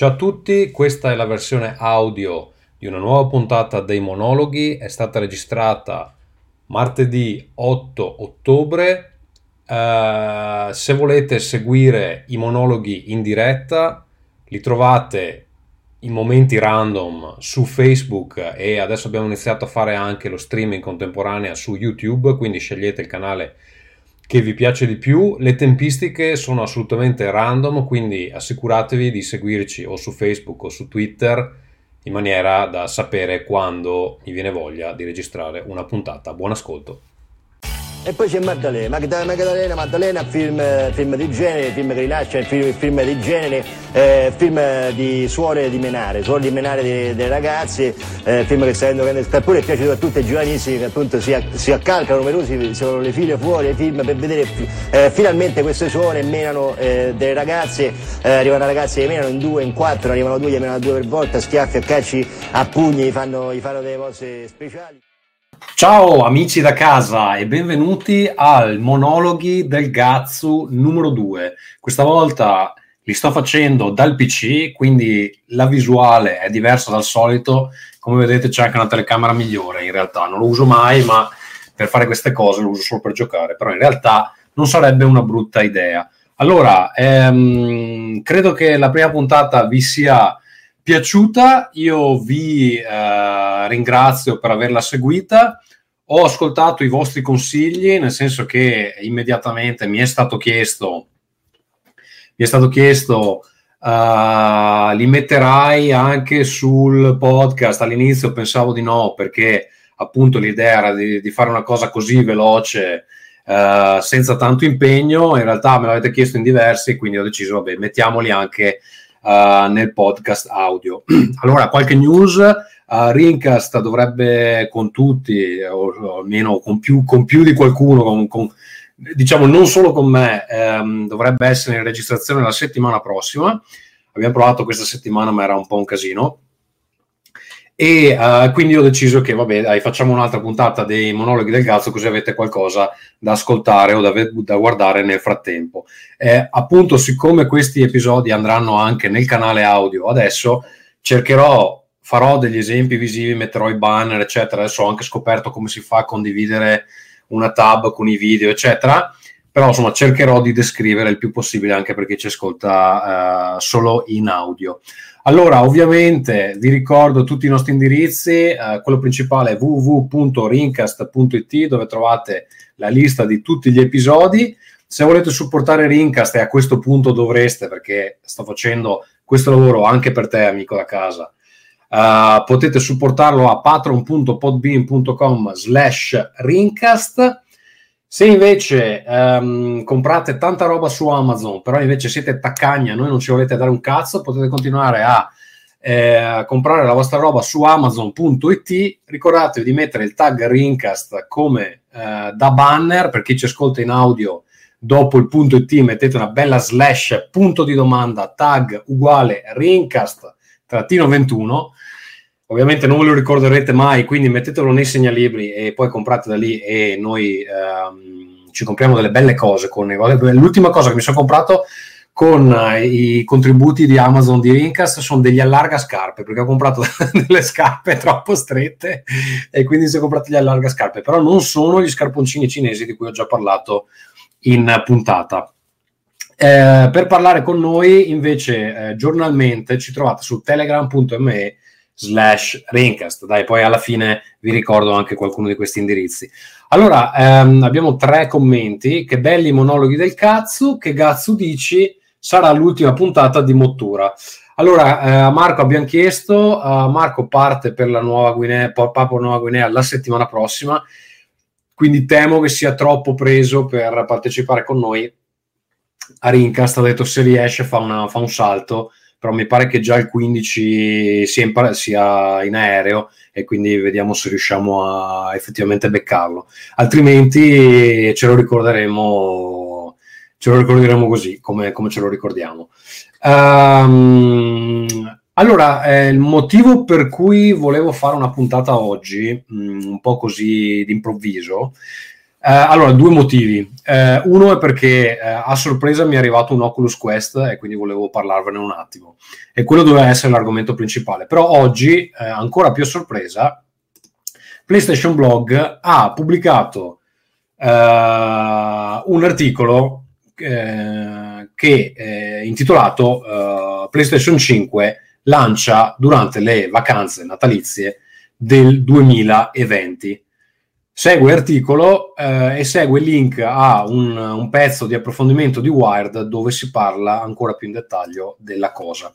Ciao a tutti, questa è la versione audio di una nuova puntata dei monologhi, è stata registrata martedì 8 ottobre. Uh, se volete seguire i monologhi in diretta, li trovate in momenti random su Facebook e adesso abbiamo iniziato a fare anche lo streaming contemporanea su YouTube, quindi scegliete il canale che vi piace di più. Le tempistiche sono assolutamente random, quindi assicuratevi di seguirci o su Facebook o su Twitter in maniera da sapere quando mi viene voglia di registrare una puntata. Buon ascolto. E poi c'è Maddalena, Maddalena, Maddalena, film, film di genere, film che rilascia, film, film di genere, eh, film di suore di menare, suore di menare dei ragazzi, eh, film che sta avendo grande eppure è piaciuto a tutti i giovanissimi che appunto si, si accalcano numerosi, sono le figlie fuori film per vedere eh, finalmente queste suore menano eh, delle ragazze, eh, arrivano ragazze che menano in due, in quattro, arrivano due, gli menano due per volta, schiaffi a calci a pugni, gli fanno, gli fanno delle cose speciali. Ciao amici da casa e benvenuti al monologhi del Gazzu numero 2. Questa volta li sto facendo dal PC, quindi la visuale è diversa dal solito. Come vedete c'è anche una telecamera migliore, in realtà non lo uso mai, ma per fare queste cose lo uso solo per giocare, però in realtà non sarebbe una brutta idea. Allora, ehm, credo che la prima puntata vi sia piaciuta, io vi eh, ringrazio per averla seguita. Ho ascoltato i vostri consigli, nel senso che immediatamente mi è stato chiesto, mi è stato chiesto, uh, li metterai anche sul podcast. All'inizio pensavo di no, perché appunto l'idea era di, di fare una cosa così veloce, uh, senza tanto impegno. In realtà me l'avete chiesto in diversi, quindi ho deciso, vabbè, mettiamoli anche uh, nel podcast audio. allora, qualche news. Uh, Rincast dovrebbe con tutti, o, o almeno con più, con più, di qualcuno, con, con, diciamo non solo con me, ehm, dovrebbe essere in registrazione la settimana prossima. Abbiamo provato questa settimana, ma era un po' un casino e uh, quindi ho deciso che vabbè dai facciamo un'altra puntata dei monologhi del Gazzo così avete qualcosa da ascoltare o da, da guardare nel frattempo. Eh, appunto siccome questi episodi andranno anche nel canale audio adesso cercherò farò degli esempi visivi metterò i banner eccetera. Adesso ho anche scoperto come si fa a condividere una tab con i video eccetera. Però insomma cercherò di descrivere il più possibile anche per chi ci ascolta uh, solo in audio allora, ovviamente vi ricordo tutti i nostri indirizzi, eh, quello principale è www.rincast.it dove trovate la lista di tutti gli episodi. Se volete supportare Rincast e a questo punto dovreste perché sto facendo questo lavoro anche per te amico da casa. Uh, potete supportarlo a patron.podbean.com slash rincast se invece ehm, comprate tanta roba su Amazon, però invece siete taccagna, noi non ci volete dare un cazzo, potete continuare a eh, comprare la vostra roba su Amazon.it. Ricordatevi di mettere il tag Rincast come eh, da banner per chi ci ascolta in audio. Dopo il punto .it mettete una bella slash punto di domanda tag uguale Rincast trattino 21 Ovviamente non ve lo ricorderete mai, quindi mettetelo nei segnalibri e poi comprate da lì e noi ehm, ci compriamo delle belle cose. Con, l'ultima cosa che mi sono comprato con eh, i contributi di Amazon di Rincast sono degli allarga scarpe perché ho comprato delle scarpe troppo strette e quindi si sono comprati gli allarga scarpe però non sono gli scarponcini cinesi di cui ho già parlato in puntata eh, per parlare con noi invece eh, giornalmente ci trovate su telegram.me slash Rincast. Dai, poi alla fine vi ricordo anche qualcuno di questi indirizzi. Allora, ehm, abbiamo tre commenti. Che belli monologhi del cazzo. Che cazzo dici? Sarà l'ultima puntata di Mottura. Allora, eh, a Marco abbiamo chiesto, uh, Marco parte per la Nuova Guinea, Papua Nuova Guinea la settimana prossima, quindi temo che sia troppo preso per partecipare con noi. A Rincast ha detto se riesce fa, una, fa un salto però mi pare che già il 15 sia in, sia in aereo e quindi vediamo se riusciamo a effettivamente beccarlo. Altrimenti ce lo ricorderemo, ce lo ricorderemo così, come, come ce lo ricordiamo. Um, allora, eh, il motivo per cui volevo fare una puntata oggi, mh, mm, un po' così d'improvviso, Uh, allora, due motivi. Uh, uno è perché uh, a sorpresa mi è arrivato un Oculus Quest e quindi volevo parlarvene un attimo. E quello doveva essere l'argomento principale. Però oggi, ancora più a sorpresa, PlayStation Blog ha pubblicato un articolo che è intitolato PlayStation 5 lancia durante le vacanze natalizie del 2020 segue l'articolo eh, e segue il link a un, un, pezzo di approfondimento di Wired dove si parla ancora più in dettaglio della cosa.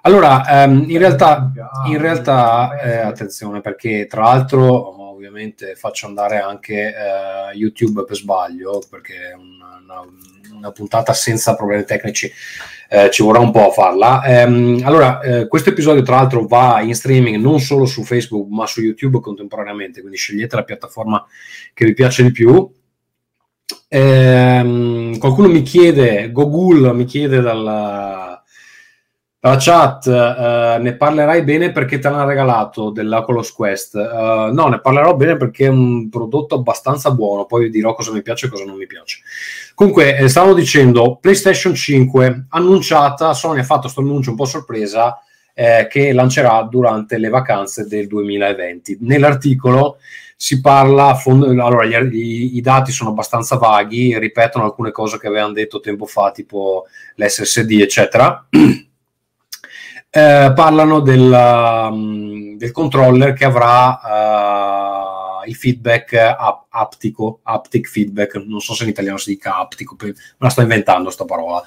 Allora, ehm, in realtà, in realtà eh, attenzione perché tra l'altro ovviamente faccio andare anche eh, YouTube per sbaglio perché è una, una, una puntata senza problemi tecnici eh, ci vorrà un po' a farla. Ehm, allora, eh, questo episodio tra l'altro va in streaming non solo su Facebook ma su YouTube contemporaneamente, quindi scegliete la piattaforma che vi piace di più. Ehm, qualcuno mi chiede, Google mi chiede dalla la chat, uh, ne parlerai bene perché te l'hanno regalato dell'Oculus Quest? Uh, no, ne parlerò bene perché è un prodotto abbastanza buono, poi vi dirò cosa mi piace e cosa non mi piace. Comunque, eh, stavo dicendo, PlayStation 5 annunciata, Sony ha fatto questo annuncio un po' sorpresa eh, che lancerà durante le vacanze del 2020. Nell'articolo si parla, fond- allora gli, i, i, dati sono abbastanza vaghi, ripetono alcune cose che avevano detto tempo fa, tipo l'SSD, eccetera. Eh, parlano del, um, del, controller che avrà uh, il feedback ap- aptico, haptic feedback, non so se in italiano si dica aptico, me la sto inventando questa parola,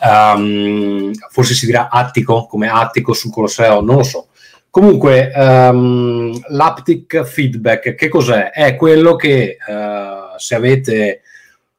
um, forse si dirà attico, come attico sul Colosseo, non lo so. Comunque, um, l'aptic feedback, che cos'è? È quello che uh, se avete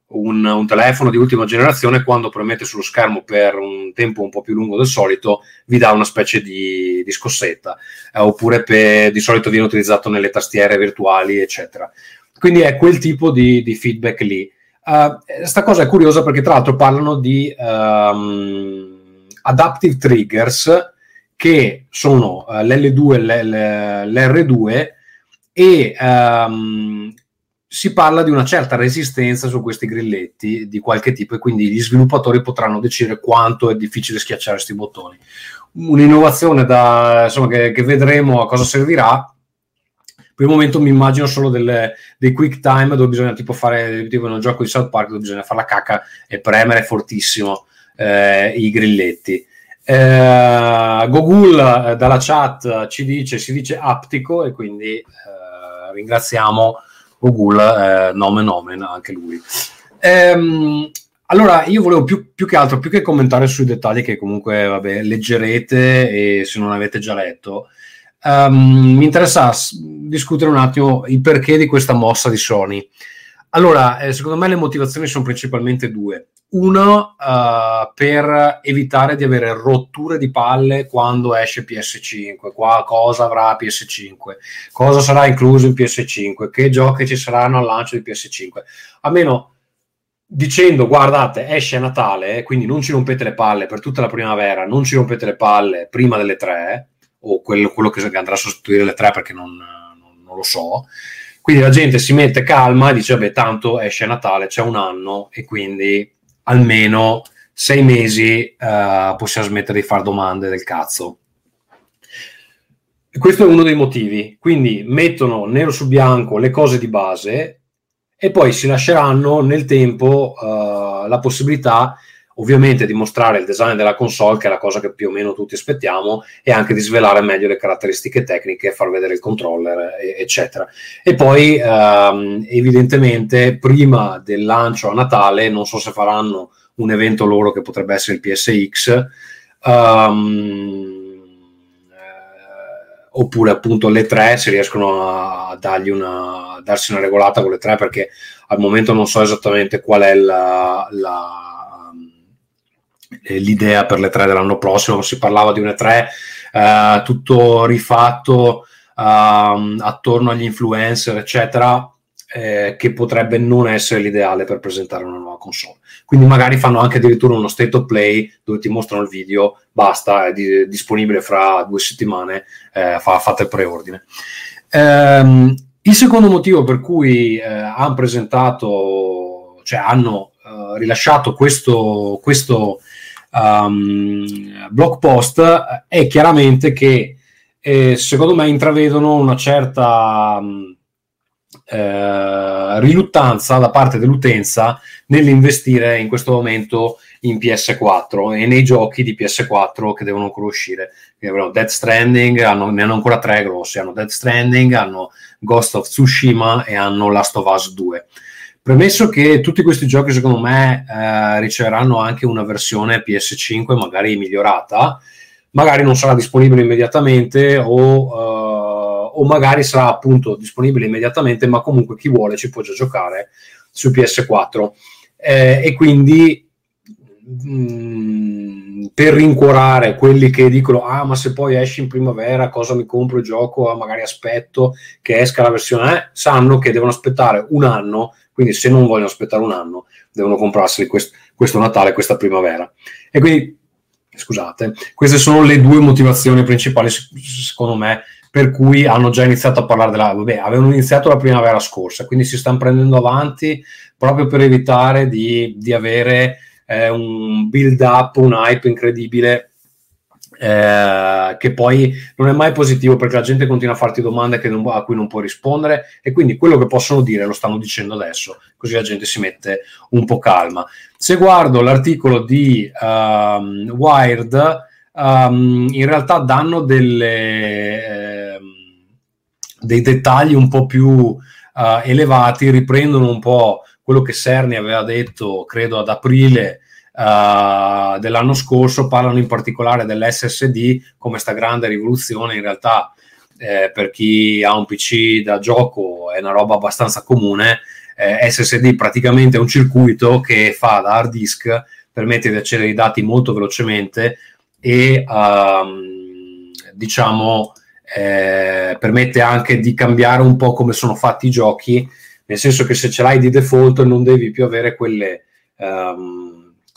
un, un, telefono di ultima generazione, quando premete sullo schermo per un tempo un po' più lungo del solito, vi dà una specie di, di scossetta, eh, oppure per, di solito viene utilizzato nelle tastiere virtuali, eccetera. Quindi è quel tipo di, di feedback lì. Uh, sta cosa è curiosa perché tra l'altro parlano di um, adaptive triggers che sono uh, l'L2 e l'R2 e um, si parla di una certa resistenza su questi grilletti di qualche tipo e quindi gli sviluppatori potranno decidere quanto è difficile schiacciare questi bottoni. Un'innovazione da, insomma, che, che, vedremo a cosa servirà. Per il momento mi immagino solo delle, dei quick time dove bisogna tipo fare tipo in un gioco di South Park dove bisogna fare la cacca e premere fortissimo eh, i grilletti. Eh, Google eh, dalla chat ci dice, si dice aptico e quindi eh, ringraziamo Google, eh, nome nomen, anche lui. Ehm, allora, io volevo più, più, che altro, più che commentare sui dettagli che comunque, vabbè, leggerete e se non avete già letto, um, mi interessa discutere un attimo il perché di questa mossa di Sony. Allora, eh, secondo me le motivazioni sono principalmente due. Uno, uh, per evitare di avere rotture di palle quando esce PS5, qua cosa avrà PS5, cosa sarà incluso in PS5, che giochi ci saranno al lancio di PS5. A meno dicendo guardate esce a Natale, quindi non ci rompete le palle per tutta la primavera, non ci rompete le palle prima delle tre, o quello, quello che andrà a sostituire le tre perché non, non, non lo so. Quindi la gente si mette calma e dice, vabbè, tanto esce Natale, c'è un anno e quindi almeno sei mesi uh, possiamo smettere di fare domande del cazzo. Questo è uno dei motivi. Quindi mettono nero su bianco le cose di base e poi si lasceranno nel tempo uh, la possibilità ovviamente di mostrare il design della console, che è la cosa che più o meno tutti aspettiamo, e anche di svelare meglio le caratteristiche tecniche, far vedere il controller, eccetera. E poi, ehm, evidentemente, prima del lancio a Natale, non so se faranno un evento loro che potrebbe essere il PSX, um, eh, oppure appunto le tre, se riescono a, una, a darsi una regolata con le tre, perché al momento non so esattamente qual è la, la l'idea per le tre dell'anno prossimo, si parlava di una tre eh, tutto rifatto eh, attorno agli influencer, eccetera, eh, che potrebbe non essere l'ideale per presentare una nuova console. Quindi magari fanno anche addirittura uno state of play dove ti mostrano il video, basta, è di- disponibile fra due settimane, eh, fa- fate il preordine. Ehm, Il secondo motivo per cui eh, hanno presentato, cioè hanno rilasciato questo, questo um, blog post è chiaramente che eh, secondo me intravedono una certa um, eh, riluttanza da parte dell'utenza nell'investire in questo momento in PS4 e nei giochi di PS4 che devono ancora uscire. Dead Stranding, hanno, ne hanno ancora tre grossi, hanno Dead Stranding, hanno Ghost of Tsushima e hanno Last of Us 2. Premesso che tutti questi giochi secondo me eh, riceveranno anche una versione PS5 magari migliorata, magari non sarà disponibile immediatamente o, uh, o magari sarà appunto disponibile immediatamente, ma comunque chi vuole ci può già giocare su PS4. Eh, e quindi mh, mm, per rincuorare quelli che dicono ah ma se poi esce in primavera cosa mi compro il gioco, magari aspetto che esca la versione, eh, sanno che devono aspettare un anno, quindi se non vogliono aspettare un anno devono comprarseli quest- questo Natale, questa primavera. E quindi scusate, queste sono le due motivazioni principali, secondo me, per cui hanno già iniziato a parlare della... Vabbè, avevano iniziato la primavera scorsa, quindi si stanno prendendo avanti proprio per evitare di, di avere eh, un build up, un hype incredibile eh, che poi non è mai positivo perché la gente continua a farti domande non, a cui non puoi rispondere e quindi quello che possono dire lo stanno dicendo adesso, così la gente si mette un po' calma. Se guardo l'articolo di um, Wired, um, in realtà danno delle, eh, dei dettagli un po' più uh, elevati, riprendono un po' quello che Cerni aveva detto, credo ad aprile, uh, dell'anno scorso parlano in particolare dell'SSD come sta grande rivoluzione in realtà eh, per chi ha un PC da gioco è una roba abbastanza comune. Eh, SSD praticamente è un circuito che fa da hard disk permette di accedere ai dati molto velocemente e um, diciamo eh, permette anche di cambiare un po' come sono fatti i giochi nel senso che se ce l'hai di default non devi più avere quelle um,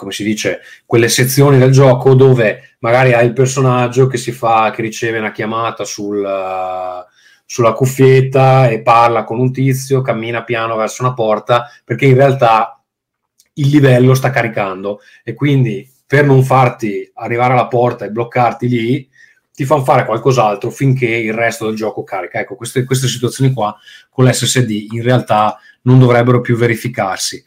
come si dice, quelle sezioni del gioco dove magari hai il personaggio che fa, che riceve una chiamata sul, sulla cuffietta e parla con un tizio, cammina piano verso una porta, perché in realtà il livello sta caricando e quindi per non farti arrivare alla porta e bloccarti lì, ti fanno fare qualcos'altro finché il resto del gioco carica. Ecco, queste, queste situazioni qua con l'SSD in realtà non dovrebbero più verificarsi.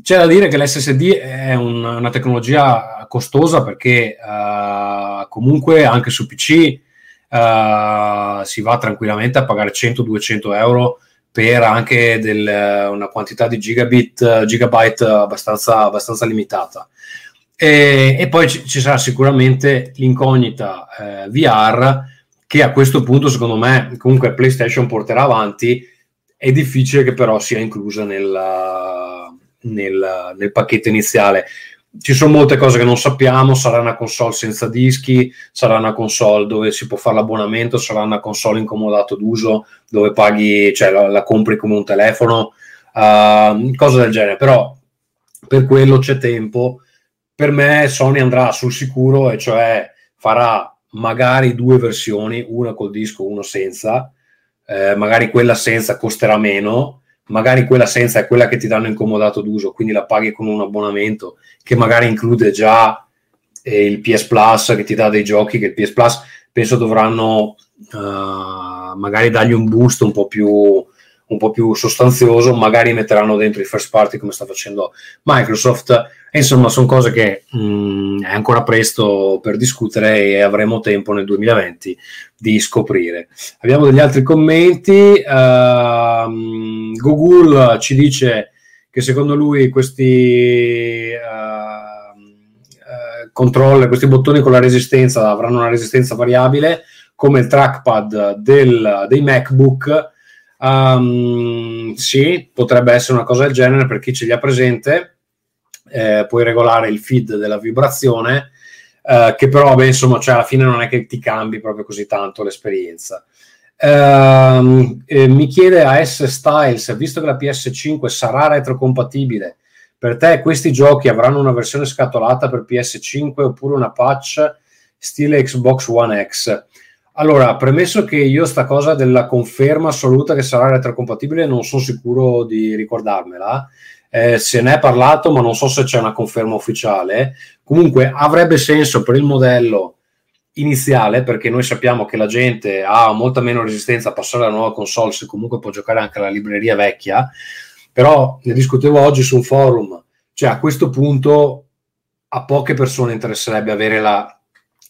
C'è da dire che l'SSD è un, una tecnologia costosa perché uh, comunque anche su PC uh, si va tranquillamente a pagare 100-200 euro per anche del, una quantità di gigabit, gigabyte abbastanza, abbastanza limitata. E, e, poi ci, ci, sarà sicuramente l'incognita eh, VR che a questo punto secondo me comunque PlayStation porterà avanti, è difficile che però sia inclusa nella nel, nel pacchetto iniziale. Ci sono molte cose che non sappiamo, sarà una console senza dischi, sarà una console dove si può fare l'abbonamento, sarà una console incomodato d'uso dove paghi, cioè la, la compri come un telefono, uh, cose del genere, però per quello c'è tempo. Per me Sony andrà sul sicuro e cioè farà magari due versioni, una col disco, una senza, eh, magari quella senza costerà meno magari quella senza è quella che ti danno incomodato d'uso, quindi la paghi con un abbonamento che magari include già eh, il PS Plus che ti dà dei giochi che il PS Plus penso dovranno uh, magari dargli un boost un po' più un po' più sostanzioso, magari metteranno dentro i first party come sta facendo Microsoft. E insomma, sono cose che mh, mm, è ancora presto per discutere e avremo tempo nel 2020 di scoprire. Abbiamo degli altri commenti. Uh, Google ci dice che secondo lui questi uh, uh, controller, questi bottoni con la resistenza avranno una resistenza variabile come il trackpad del, dei MacBook Um, sì, potrebbe essere una cosa del genere per chi ce li ha presente. Eh, puoi regolare il feed della vibrazione, eh, che però, beh, insomma, cioè, alla fine non è che ti cambi proprio così tanto l'esperienza. Um, eh, mi chiede a S Styles, visto che la PS5 sarà retrocompatibile, per te questi giochi avranno una versione scatolata per PS5 oppure una patch stile Xbox One X? Allora, premesso che io sta cosa della conferma assoluta che sarà retrocompatibile non sono sicuro di ricordarmela, eh, se ne è parlato ma non so se c'è una conferma ufficiale, comunque avrebbe senso per il modello iniziale perché noi sappiamo che la gente ha molta meno resistenza a passare alla nuova console se comunque può giocare anche alla libreria vecchia, però ne discutevo oggi su un forum, cioè a questo punto a poche persone interesserebbe avere la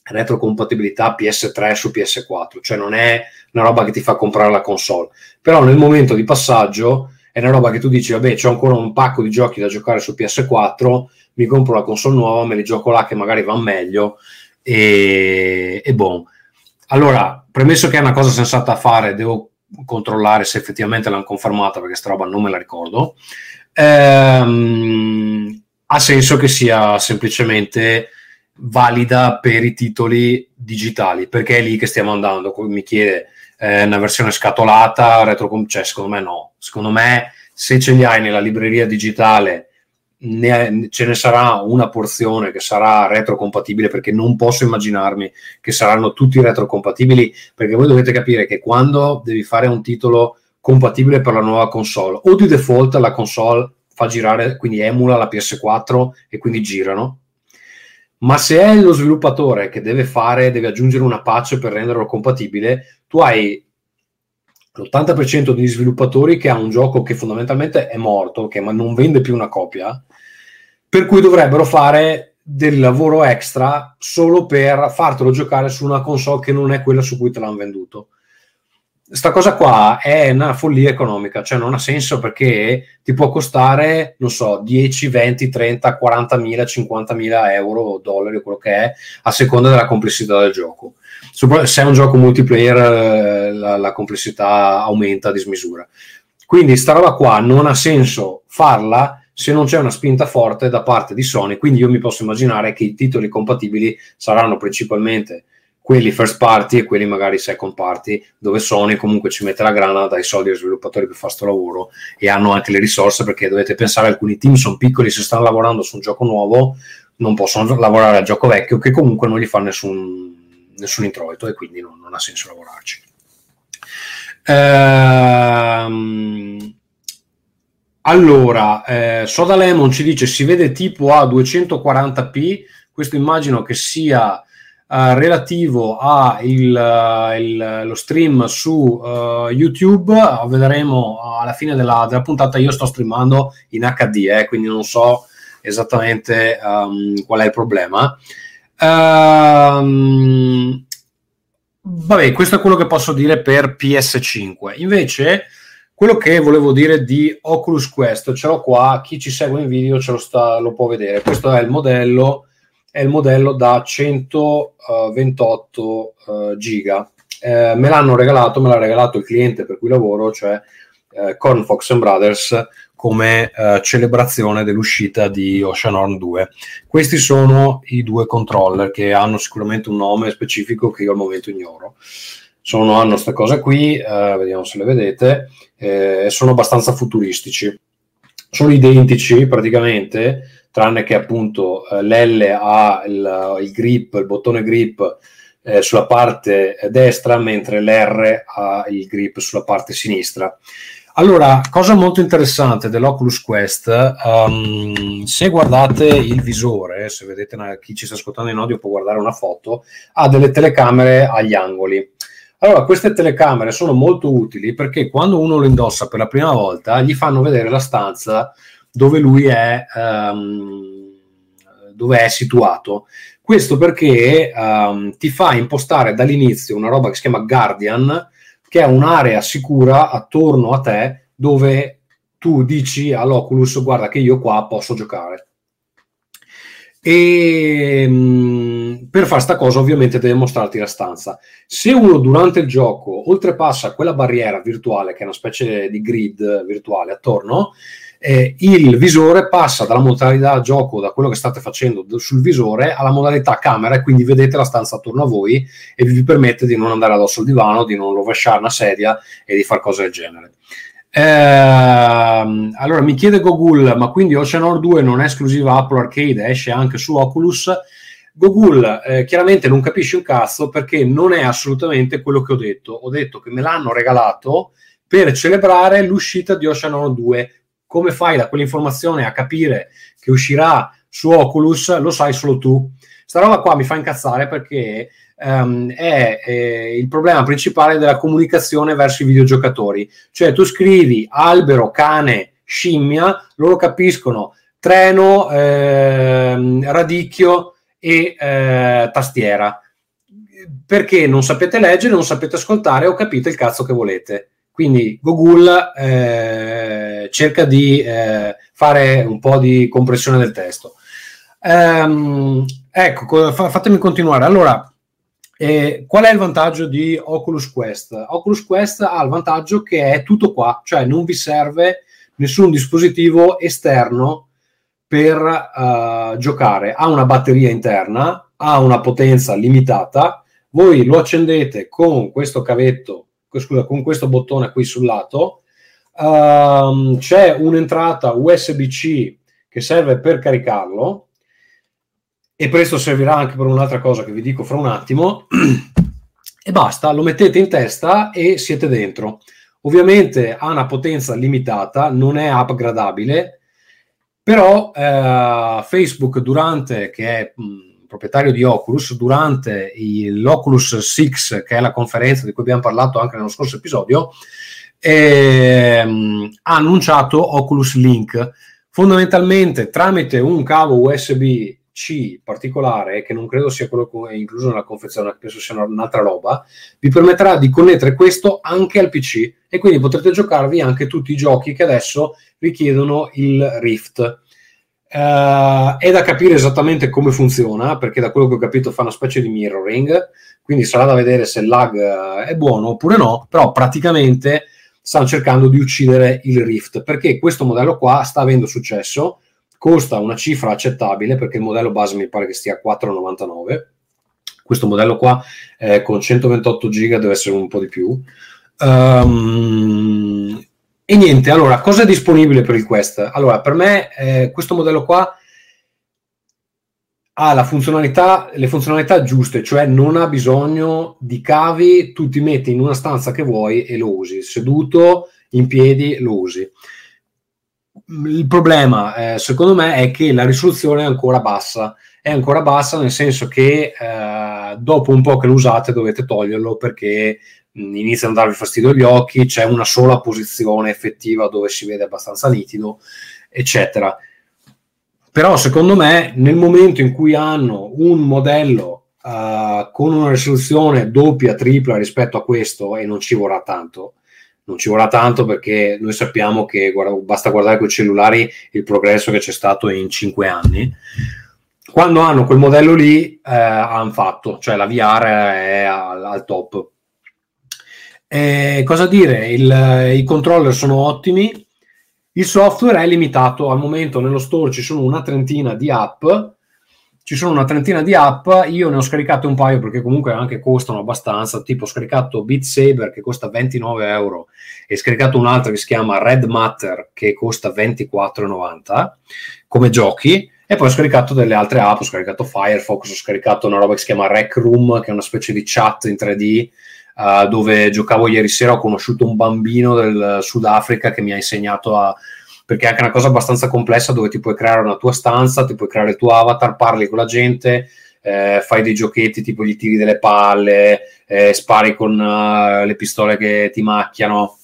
retrocompatibilità PS3 su PS4, cioè non è una roba che ti fa comprare la console, però nel momento di passaggio è una roba che tu dici, vabbè, c'ho ancora un pacco di giochi da giocare su PS4, mi compro la console nuova, me li gioco là che magari va meglio e, e boh. Allora, premesso che è una cosa sensata a fare, devo controllare se effettivamente l'hanno confermata perché sta roba non me la ricordo. Ehm, ha senso che sia semplicemente valida per i titoli digitali, perché è lì che stiamo andando. Mi chiede eh, una versione scatolata, retro, cioè secondo me no. Secondo me se ce li hai nella libreria digitale ne, ce ne sarà una porzione che sarà retrocompatibile perché non posso immaginarmi che saranno tutti retrocompatibili perché voi dovete capire che quando devi fare un titolo compatibile per la nuova console o di default la console fa girare quindi emula la PS4 e quindi girano ma se è lo sviluppatore che deve fare, deve aggiungere una patch per renderlo compatibile, tu hai l'80% degli sviluppatori che ha un gioco che fondamentalmente è morto, che non vende più una copia, per cui dovrebbero fare del lavoro extra solo per fartelo giocare su una console che non è quella su cui te l'hanno venduto sta cosa qua è una follia economica, cioè non ha senso perché ti può costare, non so, 10, 20, 30, 40 mila, 50 mila euro, dollari, quello che è, a seconda della complessità del gioco. Se è un gioco multiplayer eh, la, la complessità aumenta a dismisura. Quindi sta roba qua non ha senso farla se non c'è una spinta forte da parte di Sony, quindi io mi posso immaginare che i titoli compatibili saranno principalmente quelli first party e quelli magari second party, dove Sony comunque ci mette la grana, dai soldi ai sviluppatori per fare questo lavoro e hanno anche le risorse perché dovete pensare alcuni team sono piccoli, se stanno lavorando su un gioco nuovo non possono lavorare al gioco vecchio che comunque non gli fa nessun, nessun introito e quindi non, non ha senso lavorarci. Ehm, allora, eh, Soda Lemon ci dice si vede tipo a 240p, questo immagino che sia Uh, relativo allo stream su uh, YouTube, vedremo alla fine della, della, puntata. Io sto streamando in HD, eh, quindi non so esattamente um, qual è il problema. Um, vabbè, questo è quello che posso dire per PS5. Invece, quello che volevo dire di Oculus Quest, ce l'ho qua, chi ci segue in video ce lo, sta, lo può vedere. Questo è il modello è il modello da 128 uh, uh, giga. Eh, me l'hanno regalato, me l'ha regalato il cliente per cui lavoro, cioè eh, Cornfox Brothers, come eh, celebrazione dell'uscita di Oceanhorn 2. Questi sono i due controller che hanno sicuramente un nome specifico che io al momento ignoro. Sono, hanno queste cose qui, eh, vediamo se le vedete, eh, sono abbastanza futuristici. Sono identici praticamente, tranne che appunto eh, l'L ha il, il, grip, il bottone grip eh, sulla parte destra, mentre l'R ha il grip sulla parte sinistra. Allora, cosa molto interessante dell'Oculus Quest, um, se guardate il visore, se vedete chi ci sta ascoltando in audio può guardare una foto, ha delle telecamere agli angoli. Allora, queste telecamere sono molto utili perché quando uno lo indossa per la prima volta, gli fanno vedere la stanza dove lui è, um, dove è situato. Questo perché um, ti fa impostare dall'inizio una roba che si chiama Guardian, che è un'area sicura attorno a te dove tu dici all'Oculus guarda che io qua posso giocare. E um, per fare questa cosa ovviamente deve mostrarti la stanza. Se uno durante il gioco oltrepassa quella barriera virtuale, che è una specie di grid virtuale attorno, eh, il visore passa dalla modalità gioco, da quello che state facendo sul visore, alla modalità camera e quindi vedete la stanza attorno a voi e vi permette di non andare addosso al divano, di non rovesciare una sedia e di fare cose del genere. Eh, allora mi chiede Google, ma quindi Oceanor 2 non è esclusiva Apple Arcade, esce anche su Oculus? Google eh, chiaramente non capisce un cazzo perché non è assolutamente quello che ho detto. Ho detto che me l'hanno regalato per celebrare l'uscita di Ocean Horror 2. Come fai da quell'informazione a capire che uscirà su Oculus? Lo sai solo tu. Sta roba qua mi fa incazzare perché um, è, è, il problema principale della comunicazione verso i videogiocatori. Cioè tu scrivi albero, cane, scimmia, loro capiscono treno, eh, radicchio e eh, tastiera. Perché non sapete leggere, non sapete ascoltare o capite il cazzo che volete. Quindi Google eh, cerca di eh, fare un po' di compressione del testo. Um, ecco, fatemi continuare. Allora, eh, qual è il vantaggio di Oculus Quest? Oculus Quest ha il vantaggio che è tutto qua, cioè non vi serve nessun dispositivo esterno per uh, giocare. Ha una batteria interna, ha una potenza limitata. Voi lo accendete con questo cavetto, scusa, con questo bottone qui sul lato. Uh, c'è un'entrata USB-C che serve per caricarlo e questo servirà anche per un'altra cosa che vi dico fra un attimo e basta, lo mettete in testa e siete dentro. Ovviamente ha una potenza limitata, non è upgradabile, però eh, Facebook durante, che è mh, proprietario di Oculus, durante l'Oculus 6, che è la conferenza di cui abbiamo parlato anche nello scorso episodio, ehm, ha annunciato Oculus Link. Fondamentalmente tramite un cavo USB c particolare, che non credo sia quello incluso nella confezione, penso sia un'altra roba, vi permetterà di connettere questo anche al PC e quindi potrete giocarvi anche tutti i giochi che adesso richiedono il Rift. Uh, è da capire esattamente come funziona, perché da quello che ho capito fa una specie di mirroring, quindi sarà da vedere se il lag eh, è buono oppure no, però praticamente stanno cercando di uccidere il Rift, perché questo modello qua sta avendo successo costa una cifra accettabile perché il modello base mi pare che stia a 4,99 questo modello qua eh, con 128 giga deve essere un po' di più. Um, e niente allora cosa è disponibile per il Quest? allora per me eh, questo modello qua ha funzionalità, le funzionalità giuste, cioè non ha bisogno di cavi, tu ti metti in una stanza che vuoi e lo usi, seduto, in piedi, lo usi il problema, eh, secondo me, è che la risoluzione è ancora bassa. È ancora bassa nel senso che eh, dopo un po' che lo usate dovete toglierlo perché iniziano a darvi fastidio gli occhi, c'è una sola posizione effettiva dove si vede abbastanza nitido, eccetera. Però secondo me nel momento in cui hanno un modello uh, con una risoluzione doppia, tripla rispetto a questo e non ci vorrà tanto, non ci vorrà tanto perché noi sappiamo che guarda, basta guardare con i cellulari il progresso che c'è stato in cinque anni. Quando hanno quel modello lì, eh, hanno fatto, cioè la VR è al, al top. E cosa dire? Il, I controller sono ottimi, il software è limitato. Al momento nello store ci sono una trentina di app. Ci sono una trentina di app, io ne ho scaricate un paio perché comunque anche costano abbastanza, tipo ho scaricato Beat Saber che costa 29 euro e ho scaricato un'altra che si chiama Red Matter che costa 24,90 come giochi. E poi ho scaricato delle altre app, ho scaricato Firefox, ho scaricato una roba che si chiama Rec Room che è una specie di chat in 3D uh, dove giocavo ieri sera, ho conosciuto un bambino del Sudafrica che mi ha insegnato a perché è anche una cosa abbastanza complessa dove ti puoi creare una tua stanza, ti puoi creare il tuo avatar, parli con la gente, eh, fai dei giochetti tipo gli tiri delle palle, eh, spari con uh, le pistole che ti macchiano,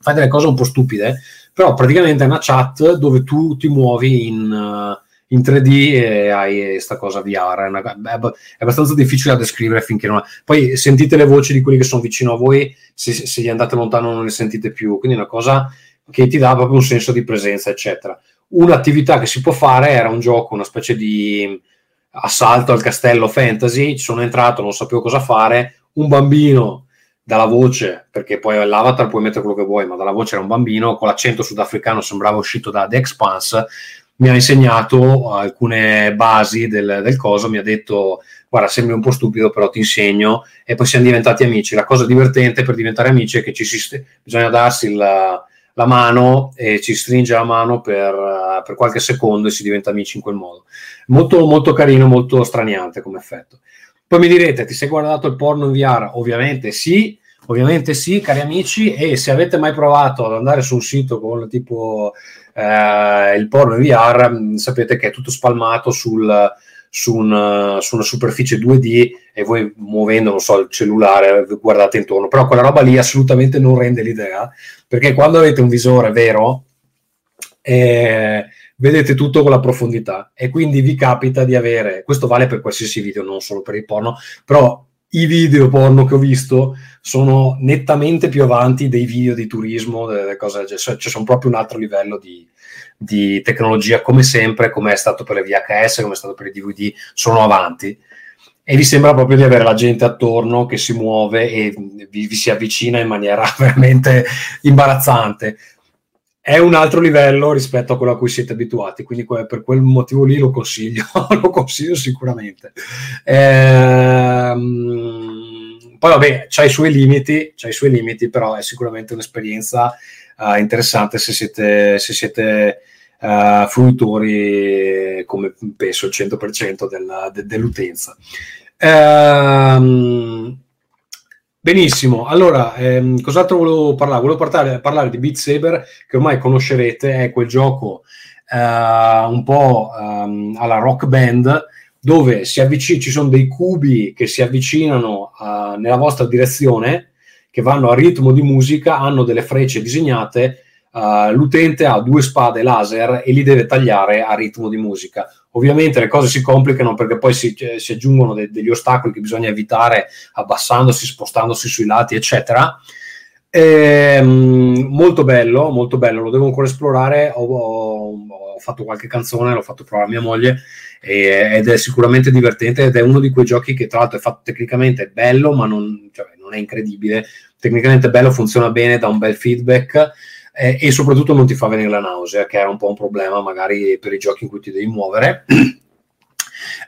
fai delle cose un po' stupide, però praticamente è una chat dove tu ti muovi in, uh, in 3D e hai questa cosa VR. È, una, è, abbastanza difficile da descrivere finché non. Poi sentite le voci di quelli che sono vicino a voi, se, se gli andate lontano non le sentite più. Quindi è una cosa che ti dà proprio un senso di presenza, eccetera. Un'attività che si può fare era un gioco, una specie di assalto al castello fantasy. Ci sono entrato, non sapevo cosa fare. Un bambino dalla voce, perché poi l'avatar puoi mettere quello che vuoi, ma dalla voce era un bambino con l'accento sudafricano, sembrava uscito da The Expanse. Mi ha insegnato alcune basi del, del coso, mi ha detto guarda sembri un po' stupido però ti insegno e poi siamo diventati amici la cosa divertente per diventare amici è che ci si, bisogna darsi il, la mano e ci stringe la mano per, per, qualche secondo e si diventa amici in quel modo. Molto, molto carino, molto straniante come effetto. Poi mi direte, ti sei guardato il porno in VR? Ovviamente sì, ovviamente sì, cari amici, e se avete mai provato ad andare su un sito con tipo eh, il porno in VR, mm, sapete che è tutto spalmato sul, su, un, su, una superficie 2D e voi muovendo, non so, il cellulare guardate intorno, però quella roba lì assolutamente non rende l'idea, perché quando avete un visore vero, eh, vedete tutto con la profondità. E quindi vi capita di avere, questo vale per qualsiasi video, non solo per il porno, però i video porno che ho visto sono nettamente più avanti dei video di turismo, delle cose, cioè, cioè sono proprio un altro livello di, di tecnologia, come sempre, come è stato per le VHS, come è stato per i DVD, sono avanti. E vi sembra proprio di avere la gente attorno che si muove e vi, vi si avvicina in maniera veramente imbarazzante è un altro livello rispetto a quello a cui siete abituati, quindi per quel motivo lì lo consiglio, lo consiglio sicuramente. Ehm, poi vabbè, c'ha i suoi limiti, c'ha i suoi limiti, però è sicuramente un'esperienza uh, interessante se siete, se siete uh, fruitori come penso il 100% della, de, dell'utenza. Ehm, Benissimo, allora, ehm, cos'altro volevo parlare? Volevo parlare, parlare, di Beat Saber, che ormai conoscerete, è quel gioco eh, un po' ehm, alla rock band, dove avvic- ci sono dei cubi che si avvicinano uh, nella vostra direzione, che vanno a ritmo di musica, hanno delle frecce disegnate, uh, l'utente ha due spade laser e li deve tagliare a ritmo di musica. Ovviamente le cose si complicano perché poi si, eh, si aggiungono de- degli ostacoli che bisogna evitare abbassandosi, spostandosi sui lati, eccetera. Ehm, molto bello, molto bello, lo devo ancora esplorare. Ho, ho, ho fatto qualche canzone, l'ho fatto provare a mia moglie e, ed è sicuramente divertente ed è uno di quei giochi che tra l'altro è fatto tecnicamente bello, ma non, cioè, non è incredibile. Tecnicamente bello, funziona bene, dà un bel feedback eh, e soprattutto non ti fa venire la nausea, che era un po' un problema magari per i giochi in cui ti devi muovere.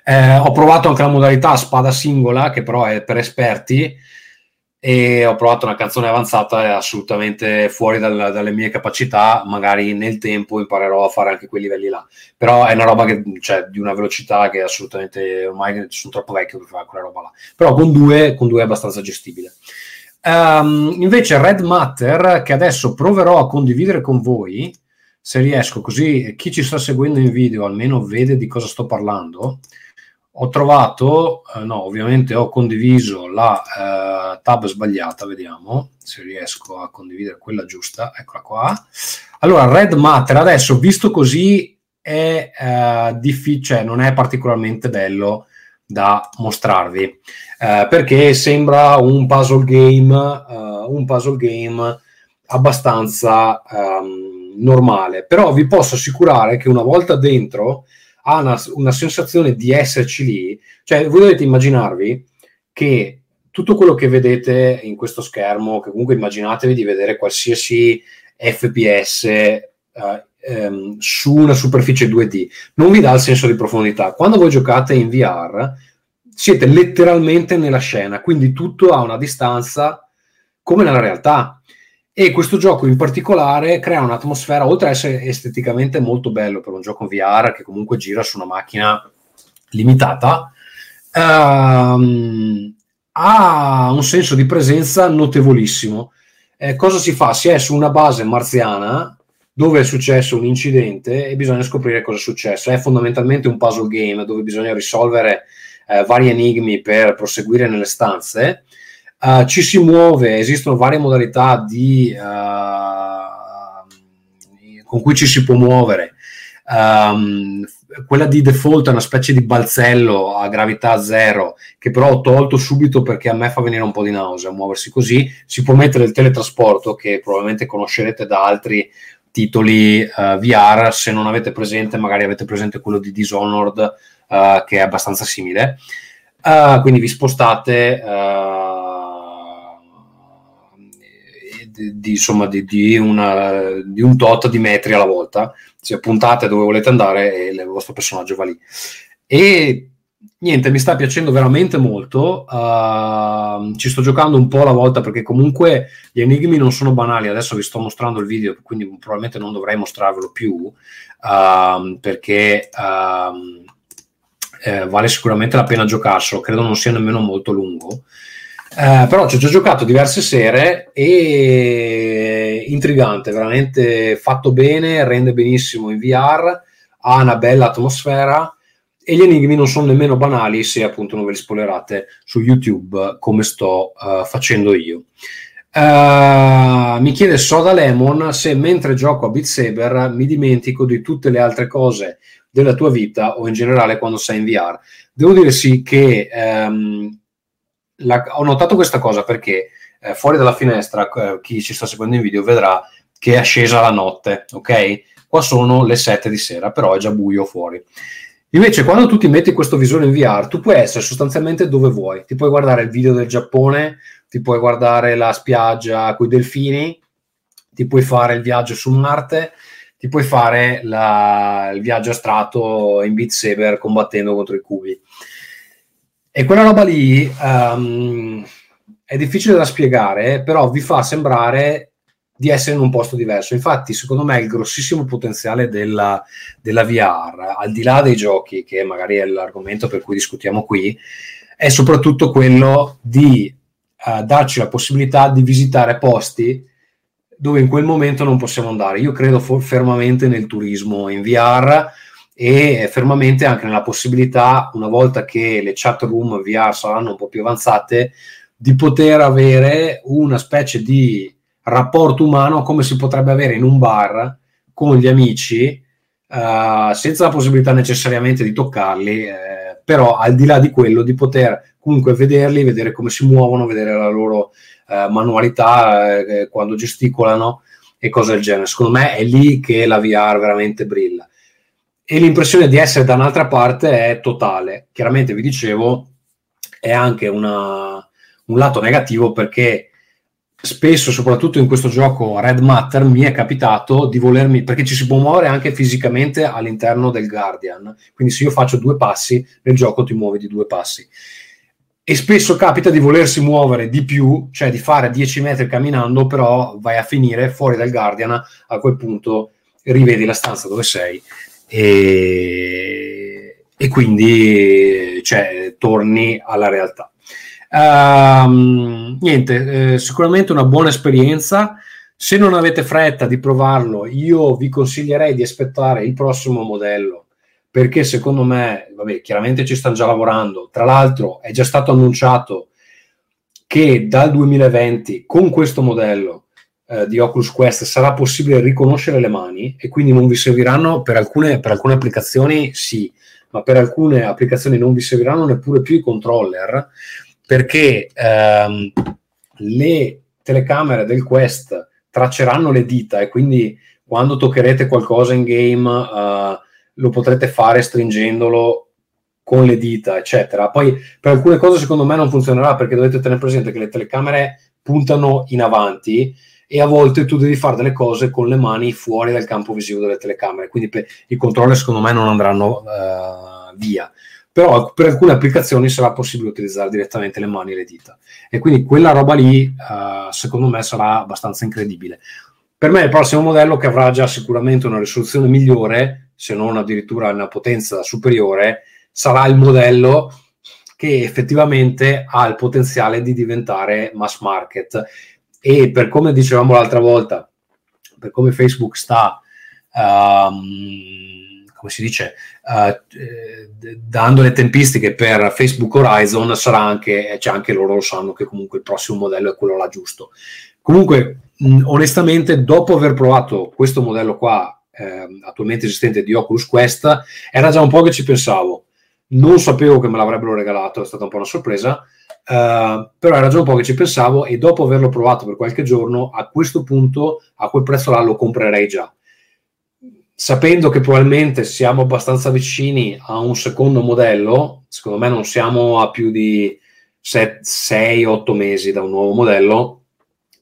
Eh, ho provato anche la modalità spada singola, che però è per esperti, e ho provato una canzone avanzata, assolutamente fuori dal, dalle mie capacità, magari nel tempo imparerò a fare anche quei livelli là. Però è una roba che, cioè, di una velocità che assolutamente ormai sono troppo vecchio per fare quella roba là. Però con due, con due è abbastanza gestibile. Um, invece Red Matter, che adesso proverò a condividere con voi, se riesco, così chi ci sta seguendo in video almeno vede di cosa sto parlando. Ho trovato, eh, no, ovviamente ho condiviso la eh, tab sbagliata, vediamo se riesco a condividere quella giusta, eccola qua. Allora, Red Matter adesso visto così è eh, difficile, cioè non è particolarmente bello da mostrarvi eh, perché sembra un puzzle game, uh, un puzzle game abbastanza um, normale. Però vi posso assicurare che una volta dentro ha una, una sensazione di esserci lì. Cioè, voi dovete immaginarvi che tutto quello che vedete in questo schermo, che comunque immaginatevi di vedere qualsiasi FPS uh, um, su una superficie 2D, non vi dà il senso di profondità. Quando voi giocate in VR, siete letteralmente nella scena, quindi tutto a una distanza come nella realtà. E questo gioco in particolare crea un'atmosfera, oltre ad essere esteticamente molto bello per un gioco VR che comunque gira su una macchina limitata, ehm, ha un senso di presenza notevolissimo. Eh, cosa si fa? Si è su una base marziana dove è successo un incidente e bisogna scoprire cosa è successo. È fondamentalmente un puzzle game dove bisogna risolvere eh, vari enigmi per proseguire nelle stanze. Uh, ci si muove, esistono varie modalità di, uh, con cui ci si può muovere. Um, quella di default è una specie di balzello a gravità zero che però ho tolto subito perché a me fa venire un po' di nausea muoversi così. Si può mettere il teletrasporto che probabilmente conoscerete da altri titoli uh, VR. Se non avete presente, magari avete presente quello di Dishonored che è abbastanza simile. Quindi vi spostate di, insomma, di, di, una, di, un tot di metri alla volta, cioè, puntate dove volete andare e il vostro personaggio va lì. E niente, mi sta piacendo veramente molto. Uh, ci sto giocando un po' alla volta perché comunque gli enigmi non sono banali. Adesso vi sto mostrando il video, quindi probabilmente non dovrei mostrarvelo più uh, perché uh, eh, vale sicuramente la pena giocarselo. Credo non sia nemmeno molto lungo. Eh, però ci ho già giocato diverse sere e intrigante, veramente fatto bene, rende benissimo in VR, ha una bella atmosfera e gli enigmi non sono nemmeno banali se appunto non ve li spoilerate su YouTube come sto uh, facendo io. Uh, mi chiede Soda Lemon se mentre gioco a Beat Saber mi dimentico di tutte le altre cose della tua vita o in generale quando sei in VR. Devo dire sì che um, la, ho notato questa cosa perché eh, fuori dalla finestra eh, chi ci sta seguendo in video vedrà che è scesa la notte, ok? Qua sono le 7 di sera, però è già buio fuori. Invece, quando tu ti metti questo visore in VR, tu puoi essere sostanzialmente dove vuoi. Ti puoi guardare il video del Giappone, ti puoi guardare la spiaggia con i delfini, ti puoi fare il viaggio su Marte, ti puoi fare la, il viaggio astratto in Beat Saber combattendo contro i cubi. E quella roba lì um, è difficile da spiegare, però vi fa sembrare di essere in un posto diverso. Infatti, secondo me, il grossissimo potenziale della, della VR, al di là dei giochi, che magari è l'argomento per cui discutiamo qui, è soprattutto quello di uh, darci la possibilità di visitare posti dove in quel momento non possiamo andare. Io credo fermamente nel turismo in VR e fermamente anche nella possibilità, una volta che le chat room VR saranno un po' più avanzate, di poter avere una specie di rapporto umano come si potrebbe avere in un bar con gli amici, uh, senza la possibilità necessariamente di toccarli, eh, però al di là di quello di poter comunque vederli, vedere come si muovono, vedere la loro uh, manualità eh, quando gesticolano e cose del genere. Secondo me è lì che la VR veramente brilla. E l'impressione di essere da un'altra parte è totale. Chiaramente vi dicevo, è anche una, un lato negativo perché spesso, soprattutto in questo gioco Red Matter, mi è capitato di volermi, perché ci si può muovere anche fisicamente all'interno del Guardian, quindi se io faccio due passi, nel gioco ti muovi di due passi. E spesso capita di volersi muovere di più, cioè di fare 10 metri camminando, però vai a finire fuori dal Guardian, a quel punto rivedi la stanza dove sei e, e quindi cioè, torni alla realtà. Uh, niente, eh, sicuramente una buona esperienza. Se non avete fretta di provarlo, io vi consiglierei di aspettare il prossimo modello perché secondo me, vabbè, chiaramente ci stanno già lavorando. Tra l'altro, è già stato annunciato che dal 2020 con questo modello eh, di Oculus Quest sarà possibile riconoscere le mani e quindi non vi serviranno per alcune, per alcune applicazioni, sì, ma per alcune applicazioni non vi serviranno neppure più i controller perché ehm, le telecamere del Quest tracceranno le dita e quindi quando toccherete qualcosa in game uh, lo potrete fare stringendolo con le dita, eccetera. Poi per alcune cose secondo me non funzionerà perché dovete tenere presente che le telecamere puntano in avanti e a volte tu devi fare delle cose con le mani fuori dal campo visivo delle telecamere, quindi per, i controller secondo me non andranno uh, via. Però per alcune applicazioni sarà possibile utilizzare direttamente le mani e le dita. E quindi quella roba lì uh, secondo me sarà abbastanza incredibile. Per me il prossimo modello che avrà già sicuramente una risoluzione migliore se non addirittura una potenza superiore sarà il modello che effettivamente ha il potenziale di diventare mass market e per come dicevamo l'altra volta per come Facebook sta um, come si dice, uh, dando le tempistiche per Facebook Horizon, sarà anche, cioè anche loro lo sanno che comunque il prossimo modello è quello là giusto. Comunque, mh, onestamente, dopo aver provato questo modello qua, eh, attualmente esistente di Oculus Quest, era già un po' che ci pensavo. Non sapevo che me l'avrebbero regalato, è stata un po' una sorpresa, Uh, però era già un po' che ci pensavo e dopo averlo provato per qualche giorno, a questo punto, a quel prezzo là, lo comprerei già. Sapendo che probabilmente siamo abbastanza vicini a un secondo modello, secondo me non siamo a più di 6-8 mesi da un nuovo modello,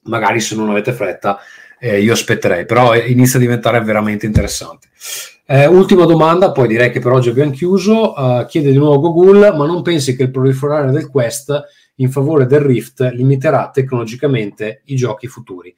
magari se non avete fretta eh, io aspetterei, però inizia a diventare veramente interessante. Eh, ultima domanda, poi direi che per oggi abbiamo chiuso. Uh, chiede di nuovo Google, ma non pensi che il proliferare del Quest in favore del Rift limiterà tecnologicamente i giochi futuri?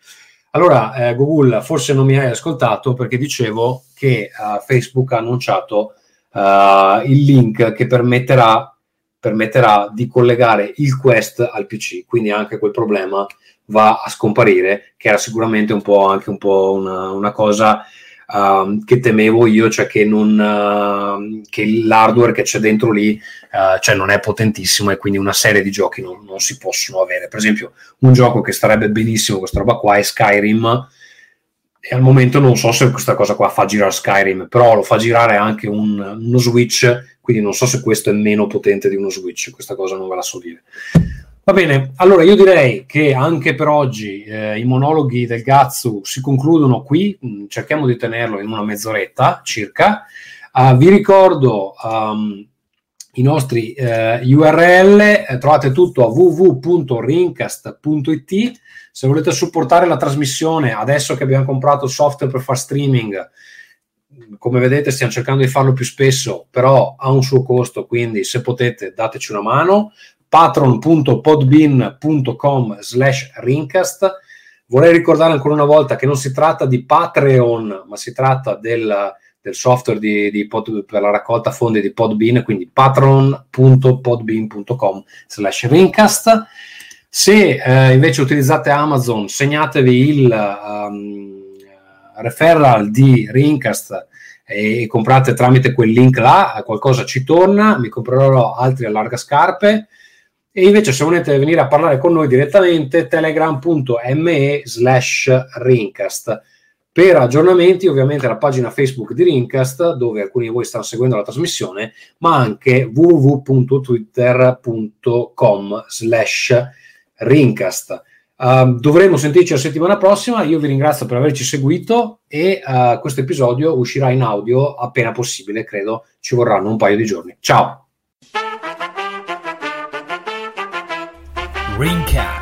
Allora, eh, Google, forse non mi hai ascoltato perché dicevo che uh, Facebook ha annunciato uh, il link che permetterà, permetterà, di collegare il Quest al PC, quindi anche quel problema va a scomparire, che era sicuramente un po' anche un po' una, una cosa uh, che temevo io, cioè che, non, uh, che l'hardware che c'è dentro lì uh, cioè non è potentissimo e quindi una serie di giochi non, non, si possono avere. Per esempio, un gioco che starebbe benissimo, questa roba qua, è Skyrim. E al momento non so se questa cosa qua fa girare Skyrim, però lo fa girare anche un, uno Switch, quindi non so se questo è meno potente di uno Switch, questa cosa non ve la so dire. Va bene, allora io direi che anche per oggi eh, i monologhi del Gazzu si concludono qui, mm, cerchiamo di tenerlo in una mezz'oretta circa. Uh, vi ricordo um, i nostri eh, URL, eh, trovate tutto a www.rincast.it. Se volete supportare la trasmissione, adesso che abbiamo comprato il software per fare streaming, come vedete stiamo cercando di farlo più spesso, però ha un suo costo, quindi se potete dateci una mano patron.podbean.com slash rincast. Vorrei ricordare ancora una volta che non si tratta di Patreon, ma si tratta del, del software di, di pod, per la raccolta fondi di Podbean, quindi patron.podbean.com slash rincast. Se eh, invece utilizzate Amazon, segnatevi il um, referral di Rincast e comprate tramite quel link là, qualcosa ci torna, mi comprerò altri allargascarpe e invece se volete venire a parlare con noi direttamente, telegram.me slash rincast. Per aggiornamenti ovviamente la pagina Facebook di Rincast, dove alcuni di voi stanno seguendo la trasmissione, ma anche www.twitter.com slash rincast. Uh, dovremo sentirci la settimana prossima. Io vi ringrazio per averci seguito e uh, questo episodio uscirà in audio appena possibile, credo ci vorranno un paio di giorni. Ciao! Greencast.